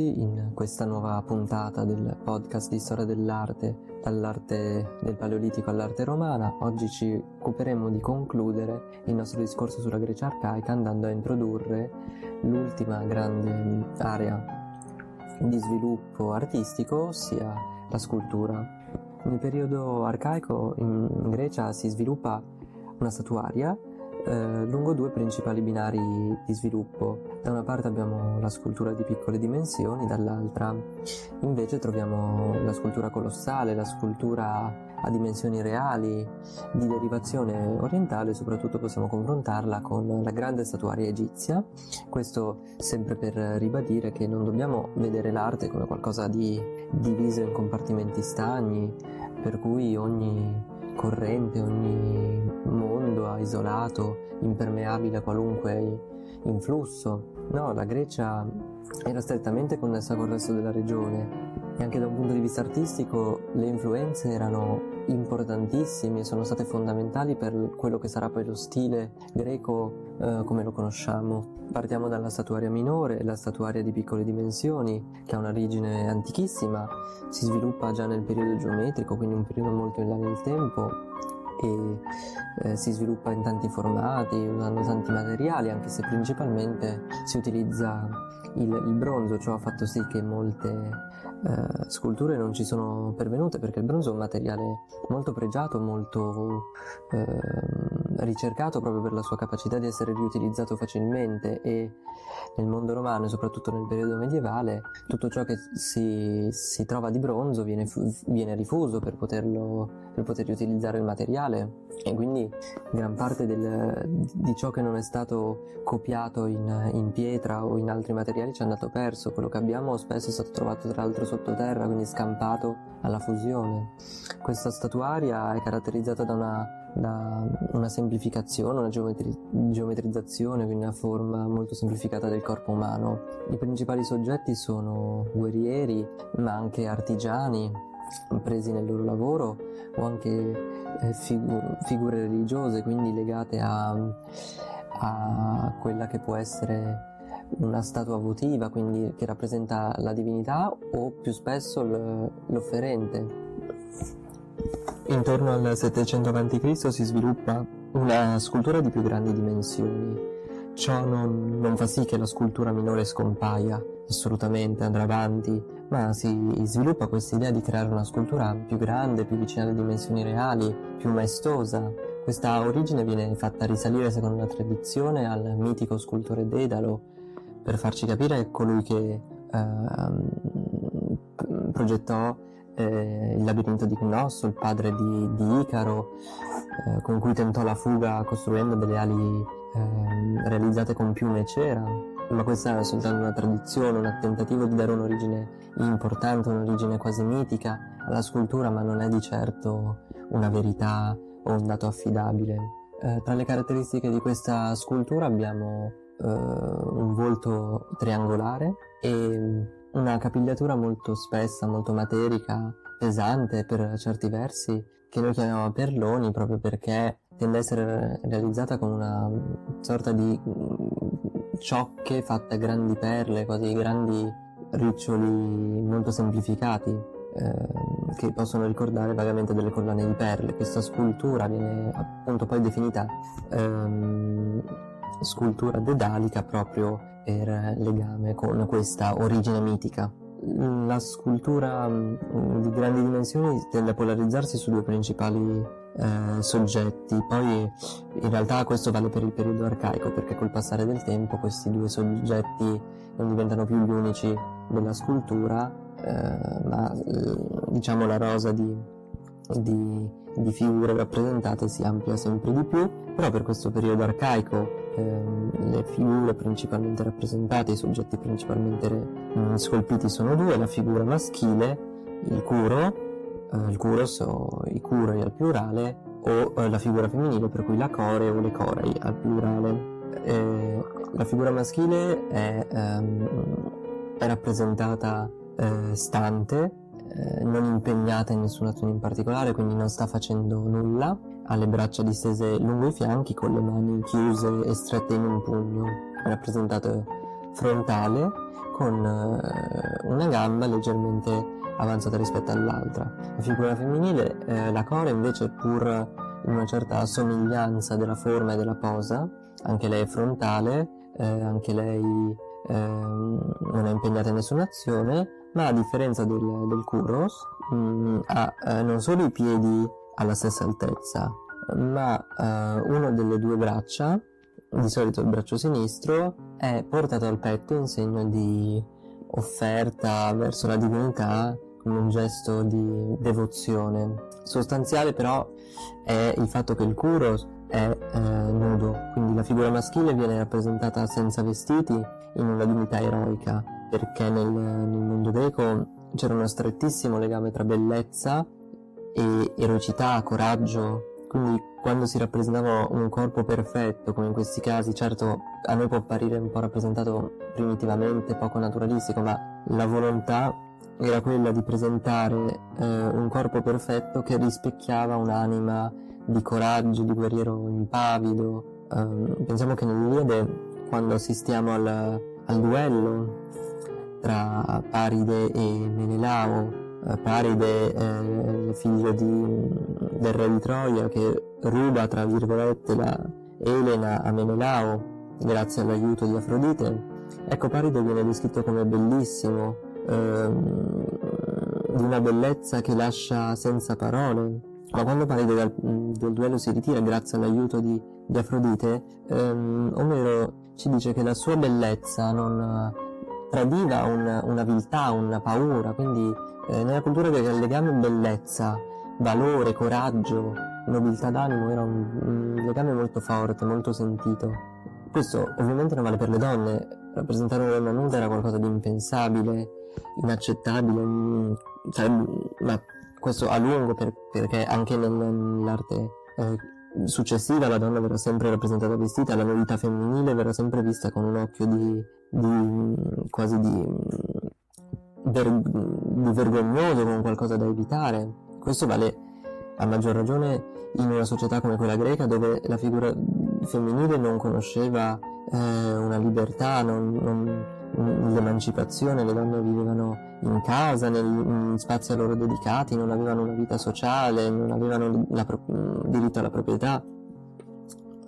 tutti in questa nuova puntata del podcast di storia dell'arte, dall'arte del Paleolitico all'arte romana. Oggi ci occuperemo di concludere il nostro discorso sulla Grecia arcaica andando a introdurre l'ultima grande area di sviluppo artistico, ossia la scultura. Nel periodo arcaico in Grecia si sviluppa una statuaria eh, lungo due principali binari di sviluppo. Da una parte abbiamo la scultura di piccole dimensioni, dall'altra invece troviamo la scultura colossale, la scultura a dimensioni reali di derivazione orientale, soprattutto possiamo confrontarla con la grande statuaria egizia. Questo sempre per ribadire che non dobbiamo vedere l'arte come qualcosa di diviso in compartimenti stagni, per cui ogni corrente, ogni mondo isolato, impermeabile a qualunque influsso. No, la Grecia era strettamente connessa col resto della regione e anche da un punto di vista artistico le influenze erano importantissime e sono state fondamentali per quello che sarà poi lo stile greco eh, come lo conosciamo. Partiamo dalla statuaria minore, la statuaria di piccole dimensioni, che ha un'origine antichissima, si sviluppa già nel periodo geometrico, quindi un periodo molto in là nel tempo e eh, si sviluppa in tanti formati, usando tanti materiali, anche se principalmente si utilizza il, il bronzo, ciò ha fatto sì che molte eh, sculture non ci sono pervenute perché il bronzo è un materiale molto pregiato, molto eh, ricercato proprio per la sua capacità di essere riutilizzato facilmente e nel mondo romano e soprattutto nel periodo medievale tutto ciò che si, si trova di bronzo viene, viene rifuso per, poterlo, per poter riutilizzare il materiale e quindi gran parte del, di ciò che non è stato copiato in, in, pietra o in altri materiali ci è andato perso, quello che abbiamo spesso è stato trovato tra l'altro sottoterra, quindi scampato alla fusione. Questa statuaria è caratterizzata da una, da una semplificazione, una geometri- geometrizzazione, quindi una forma molto semplificata del corpo umano. I principali soggetti sono guerrieri, ma anche artigiani, presi nel loro lavoro o anche eh, figu- figure religiose, quindi legate a, a quella che può essere una statua votiva, quindi che rappresenta la divinità o più spesso l'offerente. Intorno al 700 a.C. si sviluppa una scultura di più grandi dimensioni. Ciò non, non fa sì che la scultura minore scompaia, assolutamente andrà avanti, ma si sviluppa questa idea di creare una scultura più grande, più vicina alle dimensioni reali, più maestosa. Questa origine viene fatta risalire secondo la tradizione al mitico scultore Dedalo, per farci capire colui che eh, progettò eh, il labirinto di Cnosso, il padre di, di Icaro, eh, con cui tentò la fuga costruendo delle ali ehm, realizzate con piume e cera ma questa è soltanto una tradizione, un tentativo di dare un'origine importante, un'origine quasi mitica alla scultura, ma non è di certo una verità o un dato affidabile. Eh, tra le caratteristiche di questa scultura abbiamo eh, un volto triangolare e una capigliatura molto spessa, molto materica, pesante per certi versi, che noi chiamiamo perloni proprio perché tende a essere realizzata con una sorta di ciocche fatte a grandi perle, quasi grandi riccioli molto semplificati eh, che possono ricordare vagamente delle collane di perle. Questa scultura viene appunto poi definita ehm, scultura dedalica proprio per legame con questa origine mitica. La scultura mm, di grandi dimensioni tende a polarizzarsi su due principali eh, soggetti. Poi in realtà questo vale per il periodo arcaico perché col passare del tempo questi due soggetti non diventano più gli unici della scultura, eh, ma eh, diciamo la rosa di, di, di, figure rappresentate si amplia sempre di più, però per questo periodo arcaico ehm, le figure principalmente rappresentate, i soggetti principalmente re, scolpiti sono due, la figura maschile, il curo, eh, il curos o i curoi al plurale o eh, la figura femminile per cui la core o le corei al plurale. Eh, la figura maschile è, ehm, è rappresentata eh, stante, eh, non impegnata in nessuna azione in particolare, quindi non sta facendo nulla, ha le braccia distese lungo i fianchi con le mani chiuse e strette in un pugno, rappresentato frontale con eh, una gamba leggermente avanzata rispetto all'altra. La figura femminile, eh, la core invece pur in una certa somiglianza della forma e della posa, anche lei è frontale, eh, anche lei eh, non è impegnata in nessuna azione, ma a differenza del, del Kuros mh, mm, ha eh, non solo i piedi alla stessa altezza, ma eh, una delle due braccia, di solito il braccio sinistro, è portato al petto in segno di offerta verso la divinità come un gesto di devozione. Sostanziale però è il fatto che il Kuros è eh, nudo, quindi la figura maschile viene rappresentata senza vestiti in una dignità eroica, perché nel, nel mondo greco c'era uno strettissimo legame tra bellezza e eroicità, coraggio, quindi quando si rappresentava un corpo perfetto, come in questi casi, certo a noi può apparire un po' rappresentato primitivamente, poco naturalistico, ma la volontà era quella di presentare eh, un corpo perfetto che rispecchiava un'anima di coraggio, di guerriero impavido. Eh, pensiamo che nell'Iliade, quando assistiamo al, al duello tra Paride e Menelao, eh, Paride eh, figlio di, del re di Troia che ruba tra virgolette la Elena a Menelao grazie all'aiuto di Afrodite. Ecco Paride viene descritto come bellissimo ehm, di una bellezza che lascia senza parole. Ma quando Paride dal, del duello si ritira grazie all'aiuto di, di Afrodite ehm, Omero ci dice che la sua bellezza non tradiva un, una viltà, una paura quindi eh, nella cultura il legame bellezza, valore, coraggio, nobiltà d'animo era un, un legame molto forte, molto sentito. Questo ovviamente non vale per le donne, rappresentare una donna nuda era qualcosa di impensabile, inaccettabile, mm, cioè, ma questo a lungo per, perché anche nell'arte eh, successiva la donna verrà sempre rappresentata vestita, la nudità femminile verrà sempre vista con un occhio di, di quasi di ver- di vergognoso, come qualcosa da evitare. Questo vale a maggior ragione in una società come quella greca dove la figura femminile non conosceva eh, una libertà, non, non, l'emancipazione, le donne vivevano in casa, nel, in spazi a loro dedicati, non avevano una vita sociale, non avevano la, diritto alla proprietà.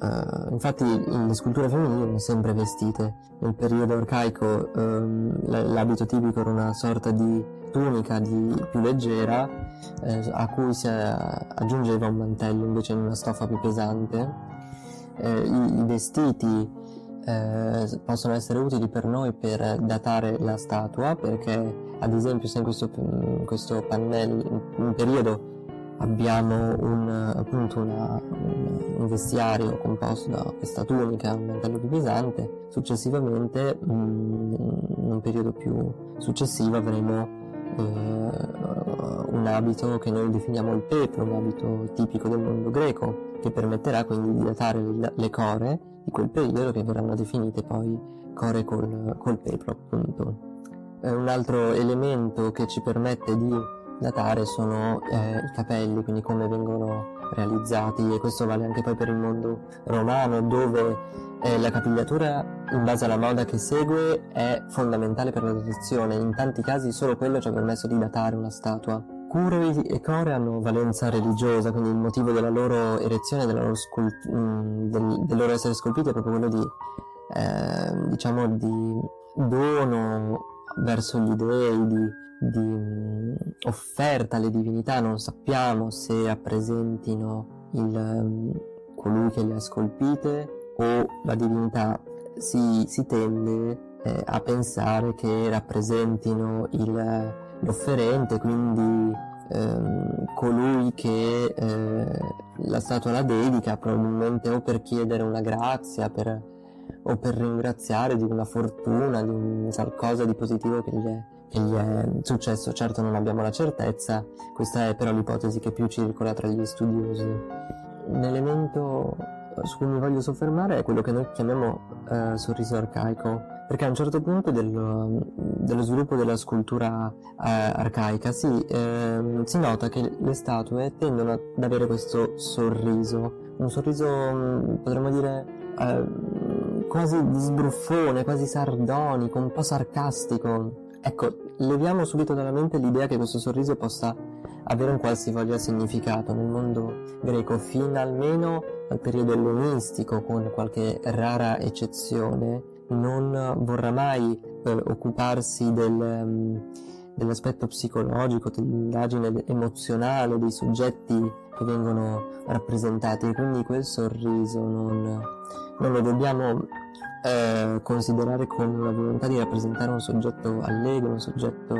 Uh, infatti le sculture femminili erano sempre vestite. Nel periodo arcaico um, l'abito tipico era una sorta di tunica di, più leggera eh, a cui si aggiungeva un mantello invece in una stoffa più pesante. Eh, i, i, vestiti eh, possono essere utili per noi per datare la statua perché ad esempio se in questo, in questo pannello, in periodo abbiamo un, appunto una, un, un, vestiario composto da questa tunica, un mantello più pesante, successivamente mh, mm, in un periodo più successivo avremo eh, un abito che noi definiamo il pepro, un abito tipico del mondo greco, che permetterà quindi di datare le, core di quel periodo che verranno definite poi core col, col pepro appunto. Eh, un altro elemento che ci permette di datare sono eh, i capelli, quindi come vengono realizzati e questo vale anche poi per il mondo romano dove eh, la capigliatura in base alla moda che segue è fondamentale per la datazione, in tanti casi solo quello ci ha permesso di datare una statua. Curoi e core hanno valenza religiosa, quindi il motivo della loro erezione, della loro sculp- mm, del, del, loro essere scolpiti è proprio quello di, eh, diciamo, di dono verso gli dei, di di mm, offerta alle divinità, non sappiamo se rappresentino il, mm, colui che le ha scolpite o la divinità si, si tende eh, a pensare che rappresentino il, l'offerente, quindi ehm, colui che eh, la statua la dedica probabilmente o per chiedere una grazia per, o per ringraziare di una fortuna, di un qualcosa di positivo che gli è e gli è successo, certo non abbiamo la certezza, questa è però l'ipotesi che più circola tra gli studiosi. Un elemento su cui mi voglio soffermare è quello che noi chiamiamo eh, sorriso arcaico, perché a un certo punto dello, dello sviluppo della scultura eh, arcaica si, eh, si, nota che le statue tendono ad avere questo sorriso, un sorriso potremmo dire eh, quasi di sbruffone, quasi sardonico, un po' sarcastico. Ecco, leviamo subito dalla mente l'idea che questo sorriso possa avere un qualsivoglia significato nel mondo greco, fino almeno al periodo ellenistico, con qualche rara eccezione, non vorrà mai eh, occuparsi del, um, dell'aspetto psicologico, dell'indagine emozionale dei soggetti che vengono rappresentati, quindi quel sorriso non, non lo dobbiamo eh, considerare come una volontà di rappresentare un soggetto allegro, un soggetto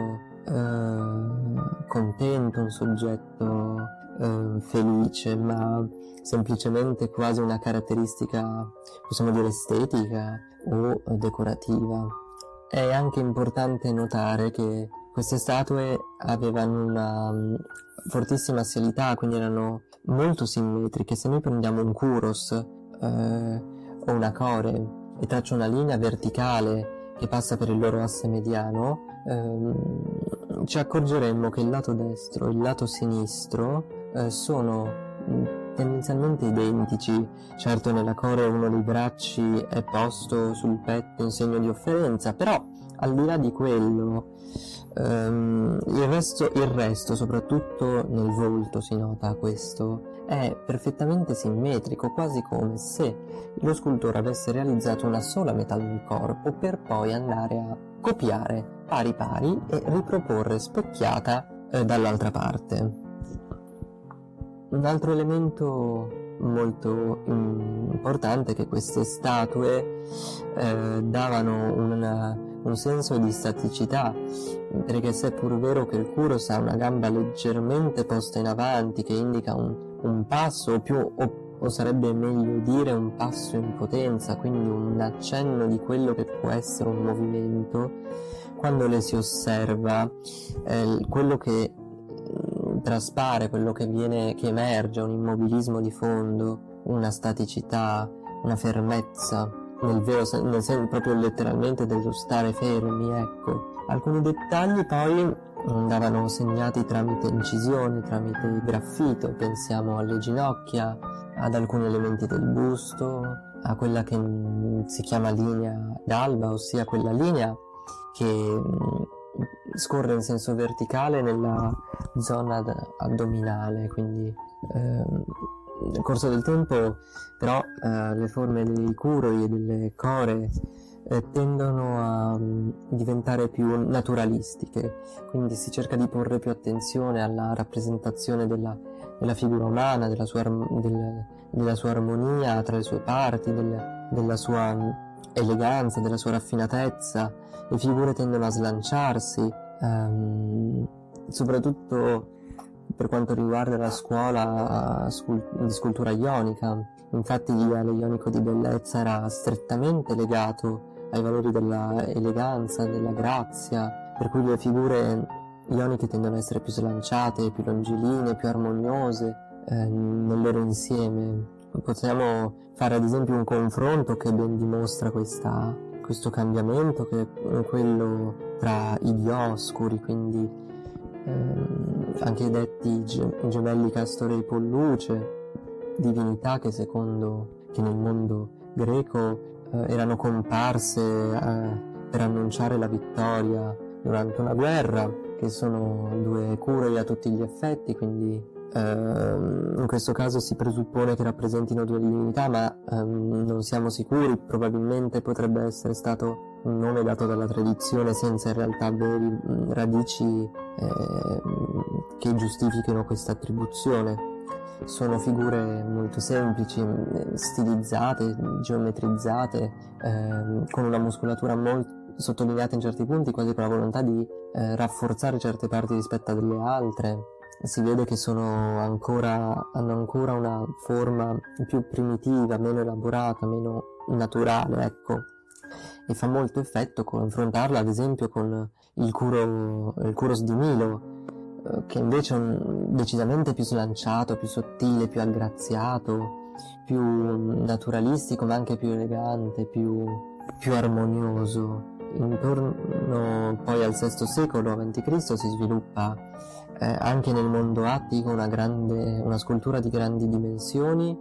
eh, contento, un soggetto eh, felice, ma semplicemente quasi una caratteristica, possiamo dire, estetica o decorativa. È anche importante notare che queste statue avevano una um, fortissima assialità, quindi erano molto simmetriche. Se noi prendiamo un kuros eh, o una core e traccio una linea verticale che passa per il loro asse mediano, ehm, ci accorgeremmo che il lato destro e il lato sinistro eh, sono mm, tendenzialmente identici. Certo nella core uno dei bracci è posto sul petto in segno di offerenza, però al di là di quello ehm, il, resto, il resto, soprattutto nel volto si nota questo, è perfettamente simmetrico, quasi come se lo scultore avesse realizzato una sola metà del corpo per poi andare a copiare pari pari e riproporre specchiata eh, dall'altra parte. Un altro elemento molto importante è che queste statue eh, davano una, un senso di staticità, perché se è pur vero che il Kuros ha una gamba leggermente posta in avanti che indica un, un passo o più o, o, sarebbe meglio dire un passo in potenza, quindi un accenno di quello che può essere un movimento, quando le si osserva eh, quello che mm, traspare, quello che viene, che emerge, un immobilismo di fondo, una staticità, una fermezza, nel vero senso, proprio letteralmente dello stare fermi, ecco. Alcuni dettagli poi andavano segnati tramite incisione, tramite graffito, pensiamo alle ginocchia, ad alcuni elementi del busto, a quella che si chiama linea d'alba, ossia quella linea che mm, scorre in senso verticale nella zona addominale, quindi ehm, nel corso del tempo però eh, le forme dei curoi e delle core eh, tendono a um, diventare più naturalistiche, quindi si cerca di porre più attenzione alla rappresentazione della, della figura umana, della sua, del, della sua, armonia tra le sue parti, del, della sua um, eleganza, della sua raffinatezza. Le figure tendono a slanciarsi, um, soprattutto per quanto riguarda la scuola di scultura ionica. Infatti l'ideale ionico di bellezza era strettamente legato ai valori della eleganza, della grazia, per cui le figure ioniche tendono ad essere più slanciate, più longilinee, più armoniose eh, nel loro insieme. Possiamo fare ad esempio un confronto che ben dimostra questa, questo cambiamento, che è quello tra i dioscuri, quindi eh, anche detti gemelli Castore e Polluce, divinità che secondo che nel mondo greco eh, erano comparse eh, per annunciare la vittoria durante una guerra, che sono due curoi a tutti gli effetti, quindi Uh, in questo caso si presuppone che rappresentino due divinità, ma um, non siamo sicuri, probabilmente potrebbe essere stato un nome dato dalla tradizione senza in realtà veri radici eh, che giustifichino questa attribuzione sono figure molto semplici, stilizzate, geometrizzate, eh, con una muscolatura molto sottolineata in certi punti, quasi con la volontà di eh, rafforzare certe parti rispetto a delle altre. Si vede che ancora, hanno ancora una forma più primitiva, meno elaborata, meno naturale, ecco. E fa molto effetto confrontarla, ad esempio, con il, Curos di Milo, che invece è un, decisamente più slanciato, più sottile, più aggraziato, più naturalistico ma anche più elegante, più, più armonioso. Intorno poi al VI secolo a.C. si sviluppa eh, anche nel mondo attico una, grande, una scultura di grandi dimensioni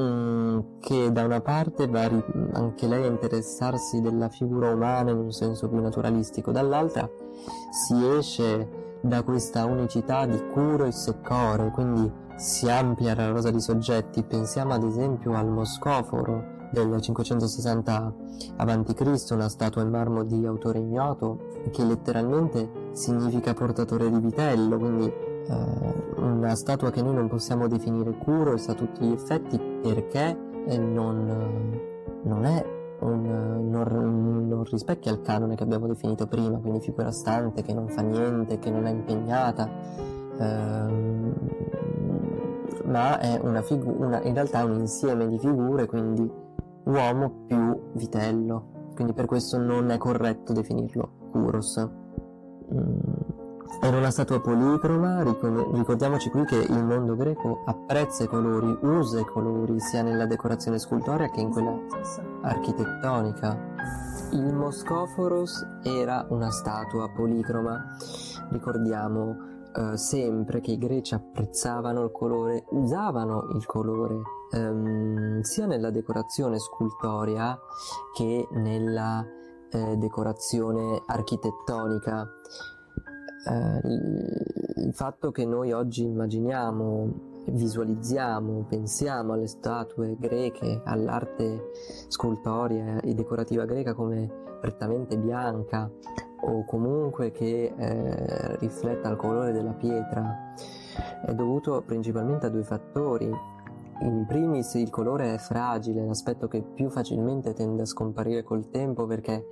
mm, che da una parte va anche lei a interessarsi della figura umana in un senso più naturalistico, dall'altra si esce da questa unicità di curo e secore, quindi si amplia la rosa di soggetti. Pensiamo ad esempio al Moscoforo del 560 a.C., una statua in marmo di autore ignoto che letteralmente significa portatore di vitello, quindi eh, una statua che noi non possiamo definire curo a tutti gli effetti perché eh, non, non è un, non, non, rispecchia il canone che abbiamo definito prima, quindi figura stante, che non fa niente, che non è impegnata, ehm, ma è una figura, in realtà un insieme di figure, quindi uomo più vitello, quindi per questo non è corretto definirlo Kuros. Mm. Era una statua policroma, ricordiamoci qui che il mondo greco apprezza i colori, usa i colori sia nella decorazione scultorea che in quella architettonica. Il Moscoforos era una statua policroma. Ricordiamo eh, sempre che i greci apprezzavano il colore, usavano il colore ehm, sia nella decorazione scultorea che nella eh, decorazione architettonica. Eh, il fatto che noi oggi immaginiamo, visualizziamo, pensiamo alle statue greche, all'arte scultorea e decorativa greca come prettamente bianca o comunque che eh, rifletta il colore della pietra è dovuto principalmente a due fattori in primis il colore è fragile, l'aspetto che più facilmente tende a scomparire col tempo perché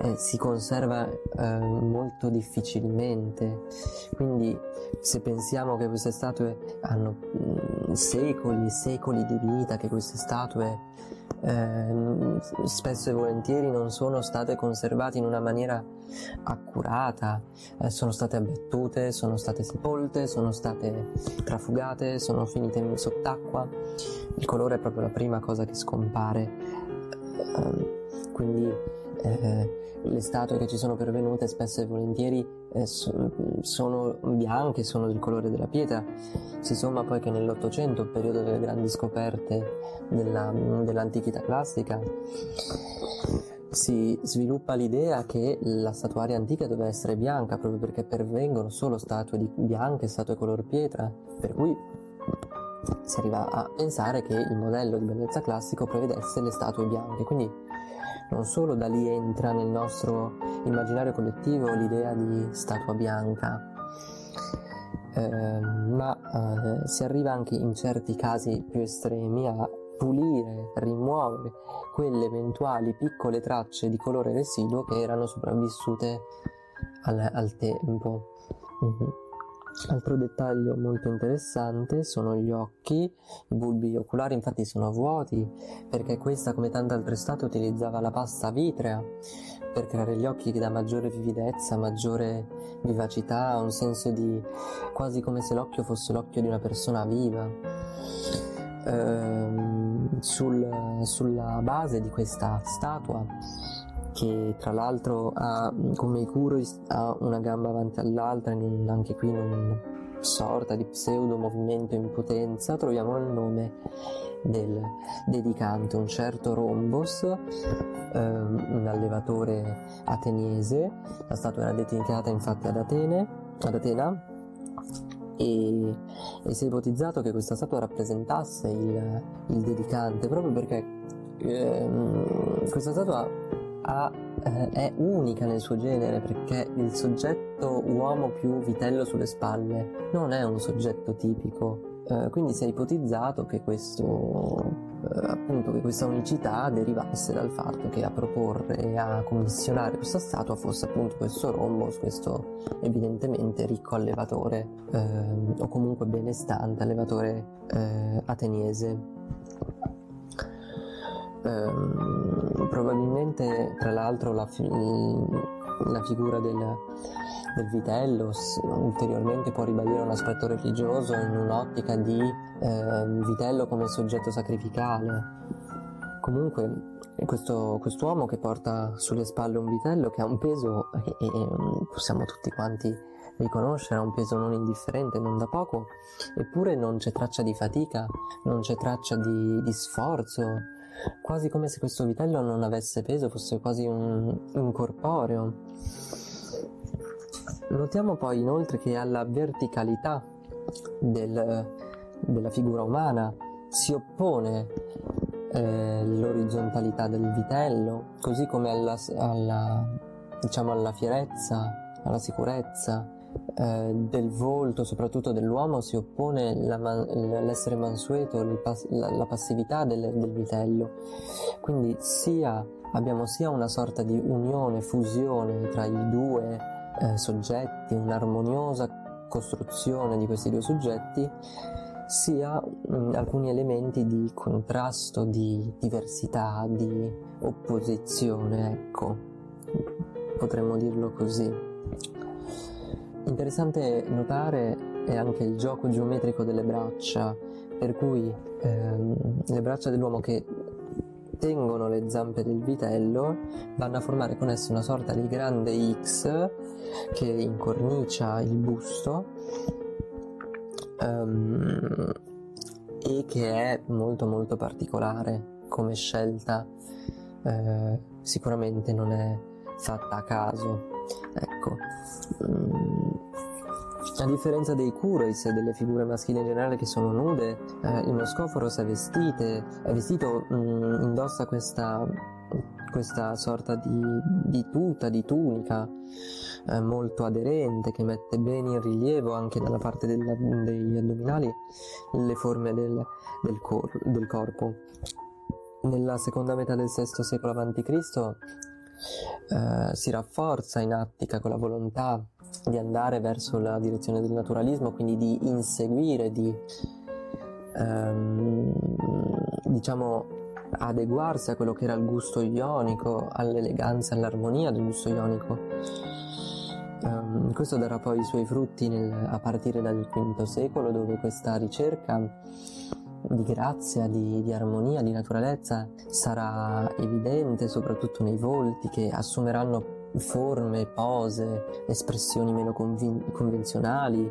eh, si conserva eh, molto difficilmente. Quindi se pensiamo che queste statue hanno mh, mm, secoli e secoli di vita, che queste statue eh, spesso e volentieri non sono state conservate in una maniera accurata, eh, sono state abbattute, sono state sepolte, sono state trafugate, sono finite in sott'acqua. Il colore è proprio la prima cosa che scompare. Eh, quindi eh, le statue che ci sono pervenute spesso e volentieri eh, sono bianche, sono del colore della pietra. Si somma poi che nell'Ottocento, periodo delle grandi scoperte della, dell'antichità classica, si sviluppa l'idea che la statuaria antica deve essere bianca proprio perché pervengono solo statue bianche, statue color pietra, per cui si arriva a pensare che il modello di bellezza classico prevedesse le statue bianche, quindi non solo da lì entra nel nostro immaginario collettivo l'idea di statua bianca, eh, ma eh, si arriva anche in certi casi più estremi a pulire, rimuovere quelle eventuali piccole tracce di colore residuo che erano sopravvissute al, al tempo. Mm-hmm. Altro dettaglio molto interessante sono gli occhi, i bulbi oculari infatti sono vuoti perché questa come tante altre statue utilizzava la pasta vitrea per creare gli occhi che dà maggiore vividezza, maggiore vivacità, un senso di quasi come se l'occhio fosse l'occhio di una persona viva. Ehm, sul, sulla base di questa statua che tra l'altro ha come Ikuro ha una gamba avanti all'altra, anche qui in una sorta di pseudo movimento in potenza, troviamo il nome del dedicante, un certo Rombos, ehm, un allevatore ateniese, la statua era dedicata infatti ad Atene, ad Atena, e, e, si è ipotizzato che questa statua rappresentasse il, il dedicante proprio perché ehm, questa statua ha, eh, è unica nel suo genere perché il soggetto uomo più vitello sulle spalle non è un soggetto tipico. Eh, quindi si è ipotizzato che, questo, eh, appunto, che questa unicità derivasse dal fatto che a proporre e a commissionare questa statua fosse appunto questo Rombos, questo evidentemente ricco allevatore ehm, o comunque benestante allevatore eh, ateniese. Ehm, probabilmente tra l'altro la, fi- la figura del, del vitello ulteriormente può ribadire un aspetto religioso in un'ottica di eh, vitello come soggetto sacrificale. Comunque questo quest'uomo che porta sulle spalle un vitello che ha un peso e, e possiamo tutti quanti riconoscere, ha un peso non indifferente, non da poco, eppure non c'è traccia di fatica, non c'è traccia di, di sforzo, quasi come se questo vitello non avesse peso, fosse quasi un incorporeo. Notiamo poi inoltre che alla verticalità del, della figura umana si oppone eh, l'orizzontalità del vitello, così come alla, alla, diciamo alla fierezza, alla sicurezza eh, del volto, soprattutto dell'uomo, si oppone la, l'essere mansueto, la, la passività del, del, vitello. Quindi sia, abbiamo sia una sorta di unione, fusione tra i due eh, soggetti, un'armoniosa costruzione di questi due soggetti, sia mh, mm, alcuni elementi di contrasto, di diversità, di opposizione, ecco, potremmo dirlo così. Interessante notare è anche il gioco geometrico delle braccia, per cui ehm, le braccia dell'uomo che tengono le zampe del vitello vanno a formare con esse una sorta di grande X che incornicia il busto um, e che è molto molto particolare come scelta. Eh, sicuramente non è fatta a caso ecco. Um, a differenza dei kureis e delle figure maschili in generale che sono nude, eh, il Moscoforos è, vestite, è vestito, mh, mm, indossa questa, questa sorta di, di, tuta, di tunica eh, molto aderente che mette bene in rilievo anche dalla parte della, degli addominali le forme del, del, cor- del corpo. Nella seconda metà del VI secolo a.C. Eh, si rafforza in Attica con la volontà di andare verso la direzione del naturalismo, quindi di inseguire, di ehm, diciamo adeguarsi a quello che era il gusto ionico, all'eleganza, all'armonia del gusto ionico. Um, questo darà poi i suoi frutti nel, a partire dal V secolo, dove questa ricerca di grazia, di, di, armonia, di naturalezza sarà evidente soprattutto nei volti che assumeranno forme, pose, espressioni meno convin- convenzionali,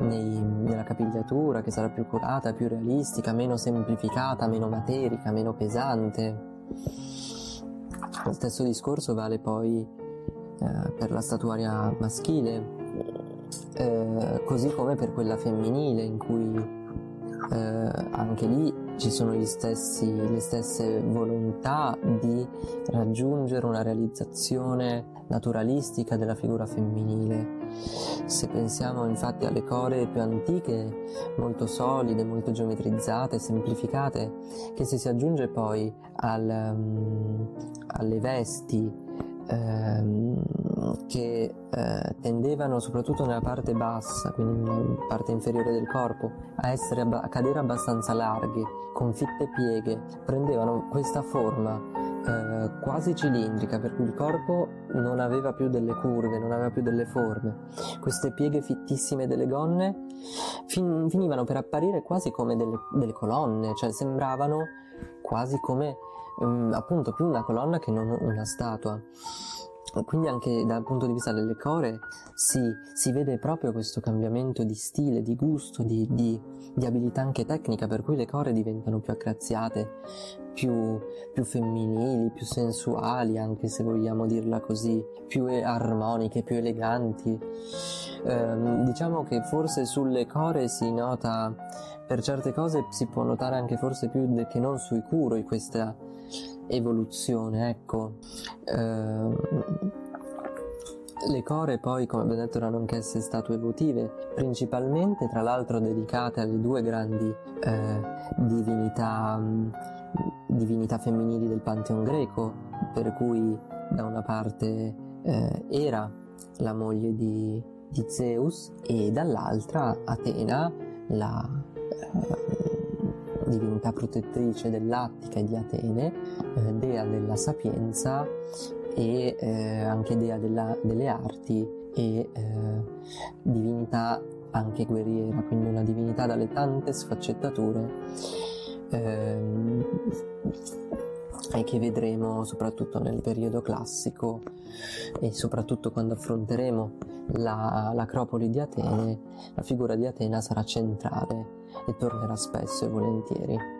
nei, nella capigliatura che sarà più curata, più realistica, meno semplificata, meno materica, meno pesante. Lo stesso discorso vale poi eh, per la statuaria maschile, eh, così come per quella femminile in cui eh, anche lì ci sono stessi, le stesse volontà di raggiungere una realizzazione naturalistica della figura femminile. Se pensiamo infatti alle core più antiche, molto solide, molto geometrizzate, semplificate, che se si aggiunge poi al, um, alle vesti ehm, che eh, tendevano soprattutto nella parte bassa, quindi nella parte inferiore del corpo, a, essere, a cadere abbastanza larghe, con fitte pieghe, prendevano questa forma eh, quasi cilindrica, per cui il corpo non aveva più delle curve, non aveva più delle forme. Queste pieghe fittissime delle gonne fin- finivano per apparire quasi come delle, delle colonne, cioè sembravano quasi come um, appunto più una colonna che non una statua. Quindi anche dal punto di vista delle core si, si vede proprio questo cambiamento di stile, di gusto, di, di, di, abilità anche tecnica, per cui le core diventano più accrazziate, più, più femminili, più sensuali, anche se vogliamo dirla così, più armoniche, più eleganti. Eh, diciamo che forse sulle core si nota, per certe cose si può notare anche forse più che non sui curoi questa evoluzione, ecco. Eh, le core poi, come abbiamo detto, erano anch'esse statue votive, principalmente tra l'altro dedicate alle due grandi eh, divinità, divinità, femminili del Pantheon greco, per cui da una parte eh, Era, la moglie di, di, Zeus, e dall'altra Atena, la eh, divinità protettrice dell'Attica e di Atene, eh, dea della sapienza e eh, anche dea della, delle arti e eh, divinità anche guerriera, quindi una divinità dalle tante sfaccettature ehm, e che vedremo soprattutto nel periodo classico e soprattutto quando affronteremo la, l'acropoli di Atene, la figura di Atena sarà centrale e tornerà spesso e volentieri.